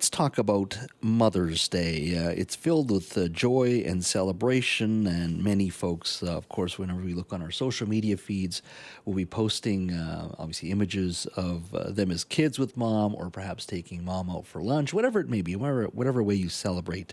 let's talk about Mother's Day. Uh, it's filled with uh, joy and celebration, and many folks, uh, of course, whenever we look on our social media feeds, will be posting uh, obviously images of uh, them as kids with mom, or perhaps taking mom out for lunch, whatever it may be, whatever, whatever way you celebrate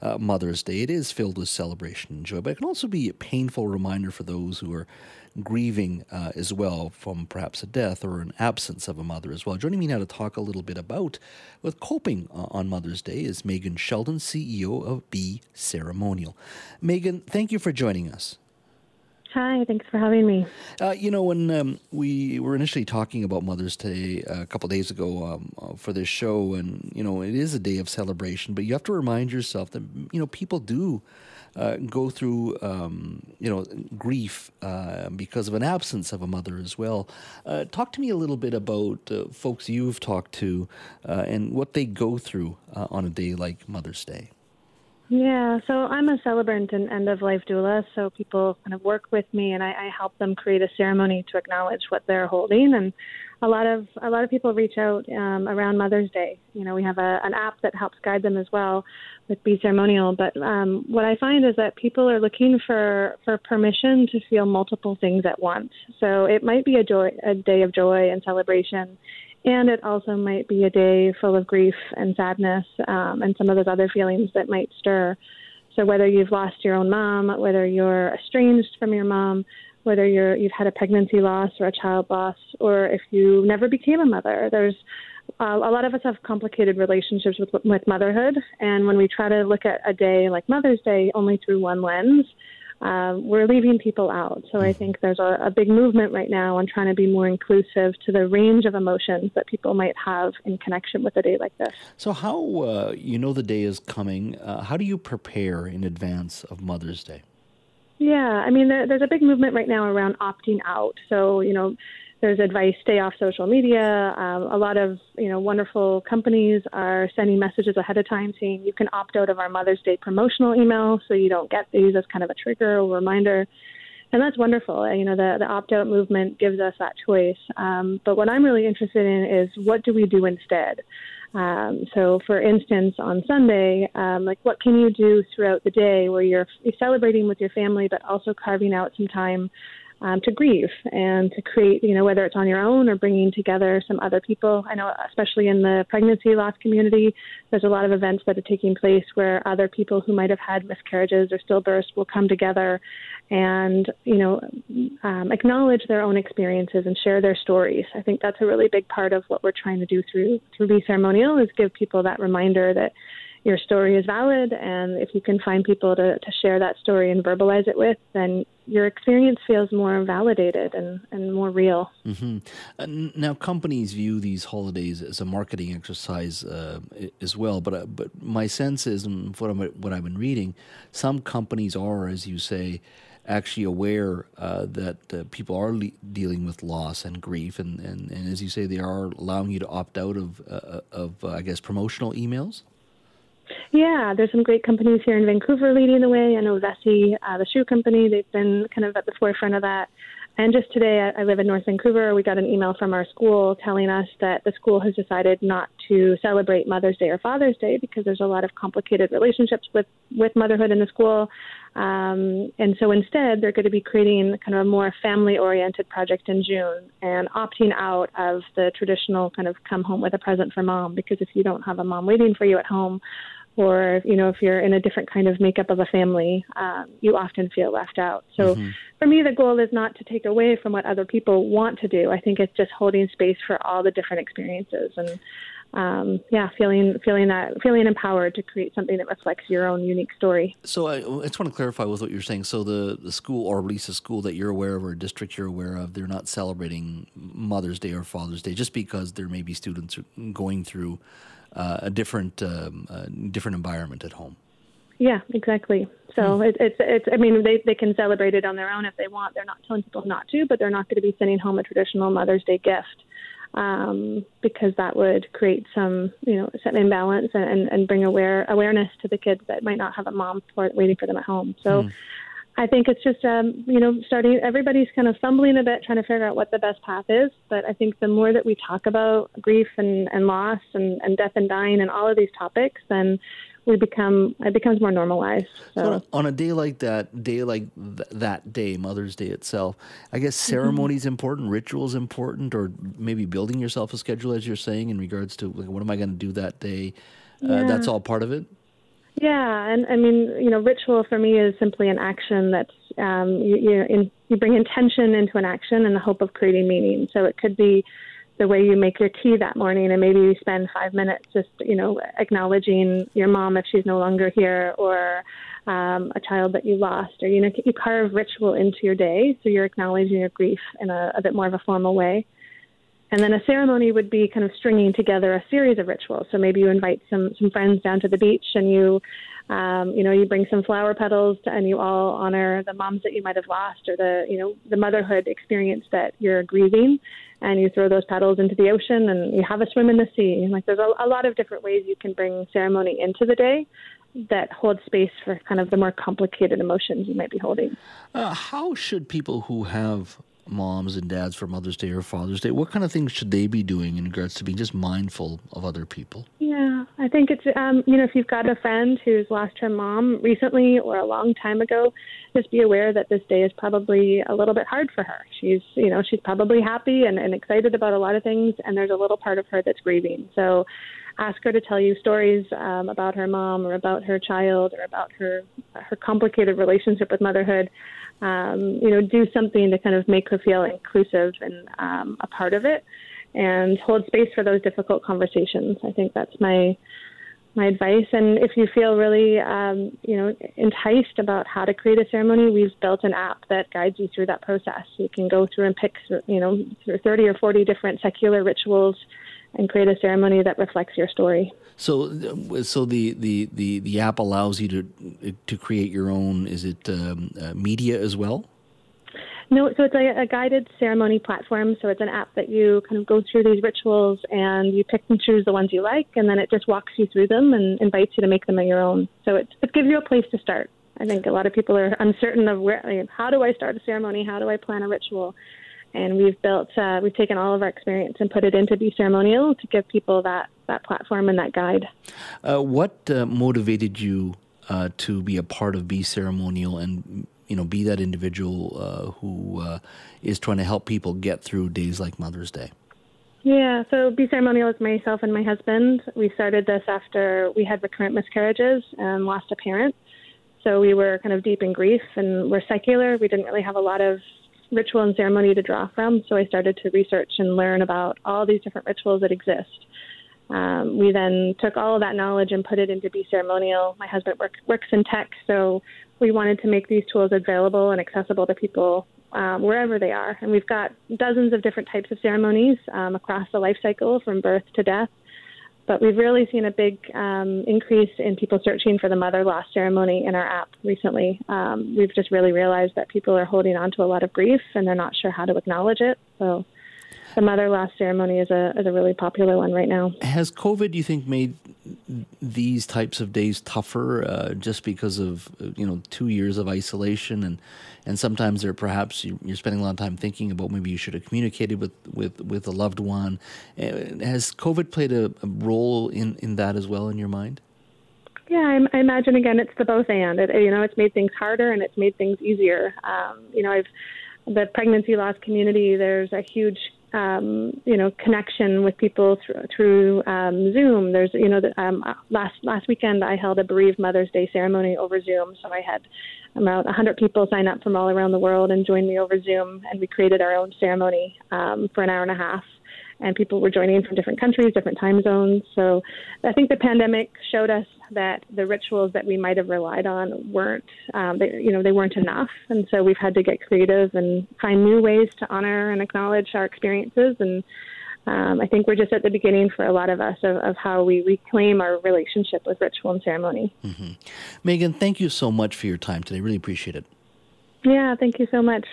uh, Mother's Day. It is filled with celebration and joy, but it can also be a painful reminder for those who are grieving uh, as well from perhaps a death or an absence of a mother as well. Joining me now to talk a little bit about with coping uh, on Mother's Day is Megan Sheldon, CEO of Be Ceremonial. Megan, thank you for joining us. Hi, thanks for having me. Uh, you know, when um, we were initially talking about Mother's Day uh, a couple days ago um, uh, for this show, and you know, it is a day of celebration, but you have to remind yourself that you know people do uh, go through, um, you know, grief uh, because of an absence of a mother as well. Uh, talk to me a little bit about uh, folks you've talked to uh, and what they go through uh, on a day like Mother's Day. Yeah, so I'm a celebrant and end of life doula. So people kind of work with me, and I, I help them create a ceremony to acknowledge what they're holding. And a lot of a lot of people reach out um, around Mother's Day. You know, we have a, an app that helps guide them as well with Be Ceremonial. But um, what I find is that people are looking for for permission to feel multiple things at once. So it might be a joy, a day of joy and celebration, and it also might be a day full of grief and sadness um, and some of those other feelings that might stir. So whether you've lost your own mom, whether you're estranged from your mom, whether you're you've had a pregnancy loss or a child loss, or if you never became a mother. There's uh, a lot of us have complicated relationships with with motherhood, and when we try to look at a day like Mother's Day only through one lens, um, we're leaving people out. So I think there's a, a, big movement right now on trying to be more inclusive to the range of emotions that people might have in connection with a day like this. So, how uh, you know the day is coming? Uh, how do you prepare in advance of Mother's Day? Yeah, I mean, there, there's a big movement right now around opting out. So, you know, there's advice stay off social media. Um, a lot of you know wonderful companies are sending messages ahead of time saying you can opt out of our Mother's Day promotional email, so you don't get these as kind of a trigger or reminder. And that's wonderful. You know, the, the opt out movement gives us that choice. Um, but what I'm really interested in is what do we do instead? Um, so, for instance, on Sunday, um, like what can you do throughout the day where you're, you're celebrating with your family, but also carving out some time um, to grieve and to create, you know, whether it's on your own or bringing together some other people. I know, especially in the pregnancy loss community, there's a lot of events that are taking place where other people who might have had miscarriages or stillbirths will come together and, you know, um, acknowledge their own experiences and share their stories. I think that's a really big part of what we're trying to do through through Be Ceremonial is give people that reminder that your story is valid and if you can find people to, to share that story and verbalize it with then your experience feels more validated and, and more real mm-hmm. now companies view these holidays as a marketing exercise uh, as well but uh, but my sense is and what, I'm, what I've been reading some companies are as you say actually aware uh, that uh, people are le- dealing with loss and grief, and, and, and as you say, they are allowing you to opt out of uh, of uh, I guess promotional emails. Yeah, there's some great companies here in Vancouver leading the way. I know Vessi, uh, the shoe company, they've been kind of at the forefront of that. And just today, I, I live in North Vancouver. We got an email from our school telling us that the school has decided not to celebrate Mother's Day or Father's Day because there's a lot of complicated relationships with with motherhood in the school. Um, and so instead, they're going to be creating kind of a more family-oriented project in June and opting out of the traditional kind of come home with a present for mom because if you don't have a mom waiting for you at home or you know if you're in a different kind of makeup of a family um, you often feel left out. So mm-hmm. for me the goal is not to take away from what other people want to do. I think it's just holding space for all the different experiences. And um, yeah, feeling feeling that feeling empowered to create something that reflects your own unique story. So I, I just want to clarify with what you're saying. So the the school, or at least a school that you're aware of, or a district you're aware of, they're not celebrating Mother's Day or Father's Day just because there may be students going through uh, a different um, uh, different environment at home. Yeah, exactly. So hmm. it, it's it's. I mean, they they can celebrate it on their own if they want. They're not telling people not to, but they're not going to be sending home a traditional Mother's Day gift um, because that would create some you know some imbalance and, and bring aware awareness to the kids that might not have a mom for waiting for them at home. So. Hmm. I think it's just, um, you know, starting, everybody's kind of fumbling a bit trying to figure out what the best path is. But I think the more that we talk about grief and, and loss and, and death and dying and all of these topics, then we become it becomes more normalized. So, so on a day like that, day like th- that day, Mother's Day itself, I guess ceremony is mm-hmm. important, rituals important, or maybe building yourself a schedule, as you're saying, in regards to like, what am I going to do that day. Uh, yeah. That's all part of it. Yeah, and I mean, you know, ritual for me is simply an action that's um, you you, in, you bring intention into an action in the hope of creating meaning. So it could be the way you make your tea that morning, and maybe you spend five minutes just you know acknowledging your mom if she's no longer here, or um, a child that you lost, or you know you carve ritual into your day, so you're acknowledging your grief in a, a bit more of a formal way. And then a ceremony would be kind of stringing together a series of rituals. So maybe you invite some some friends down to the beach, and you, um, you know, you bring some flower petals, to, and you all honor the moms that you might have lost, or the you know the motherhood experience that you're grieving, and you throw those petals into the ocean, and you have a swim in the sea. Like there's a, a lot of different ways you can bring ceremony into the day that hold space for kind of the more complicated emotions you might be holding. Uh, how should people who have moms and dads for Mother's Day or Father's Day, what kind of things should they be doing in regards to being just mindful of other people? Yeah, I think it's, um, you know, if you've got a friend who's lost her mom recently or a long time ago, just be aware that this day is probably a little bit hard for her. She's, you know, she's probably happy and, and excited about a lot of things, and there's a little part of her that's grieving. So ask her to tell you stories um, about her mom or about her child or about her her complicated relationship with motherhood um, you know, do something to kind of make her feel inclusive and um, a part of it, and hold space for those difficult conversations. I think that's my my advice. And if you feel really, um, you know, enticed about how to create a ceremony, we've built an app that guides you through that process. You can go through and pick, you know, 30 or 40 different secular rituals and create a ceremony that reflects your story. So, so the, the, the, the app allows you to to create your own. Is it um, uh, media as well? No, so it's a, a, guided ceremony platform. So it's an app that you kind of go through these rituals and you pick and choose the ones you like, and then it just walks you through them and invites you to make them your own. So it, it gives you a place to start. I think a lot of people are uncertain of where, how do I start a ceremony? How do I plan a ritual? And we've built uh, we've taken all of our experience and put it into Be Ceremonial to give people that that platform and that guide. Uh, what uh, motivated you uh, to be a part of Be Ceremonial and you know be that individual uh, who uh, is trying to help people get through days like Mother's Day? Yeah, so Be Ceremonial is myself and my husband. We started this after we had recurrent miscarriages and lost a parent. So we were kind of deep in grief and we're secular. We didn't really have a lot of ritual and ceremony to draw from. So I started to research and learn about all these different rituals that exist. Um, we then took all of that knowledge and put it into Be Ceremonial. My husband work, works in tech, so we wanted to make these tools available and accessible to people um, wherever they are. And we've got dozens of different types of ceremonies um, across the life cycle from birth to death. But we've really seen a big um, increase in people searching for the mother loss ceremony in our app recently. Um, we've just really realized that people are holding on to a lot of grief and they're not sure how to acknowledge it. So the mother loss ceremony is a is a really popular one right now. Has COVID, you think, made these types of days tougher uh, just because of you know two years of isolation and and sometimes there perhaps you're spending a lot of time thinking about maybe you should have communicated with with with a loved one. Uh, has COVID played a, a role in in that as well in your mind? Yeah, I, I imagine again it's the both and. It, you know, it's made things harder and it's made things easier. Um, you know, I've the pregnancy loss community. There's a huge um, you know connection with people through, through um, Zoom. There's you know the, um, last last weekend I held a bereaved Mother's Day ceremony over Zoom, so I had about 100 people sign up from all around the world and join me over Zoom, and we created our own ceremony um, for an hour and a half. And people were joining from different countries, different time zones. So I think the pandemic showed us that the rituals that we might have relied on weren't, um, they, you know, they weren't enough, and so we've had to get creative and find new ways to honor and acknowledge our experiences. And um, I think we're just at the beginning for a lot of us of, of how we reclaim our relationship with ritual and ceremony. Mm-hmm. Megan, thank you so much for your time today. Really appreciate it. Yeah, thank you so much.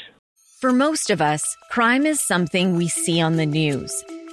For most of us, crime is something we see on the news.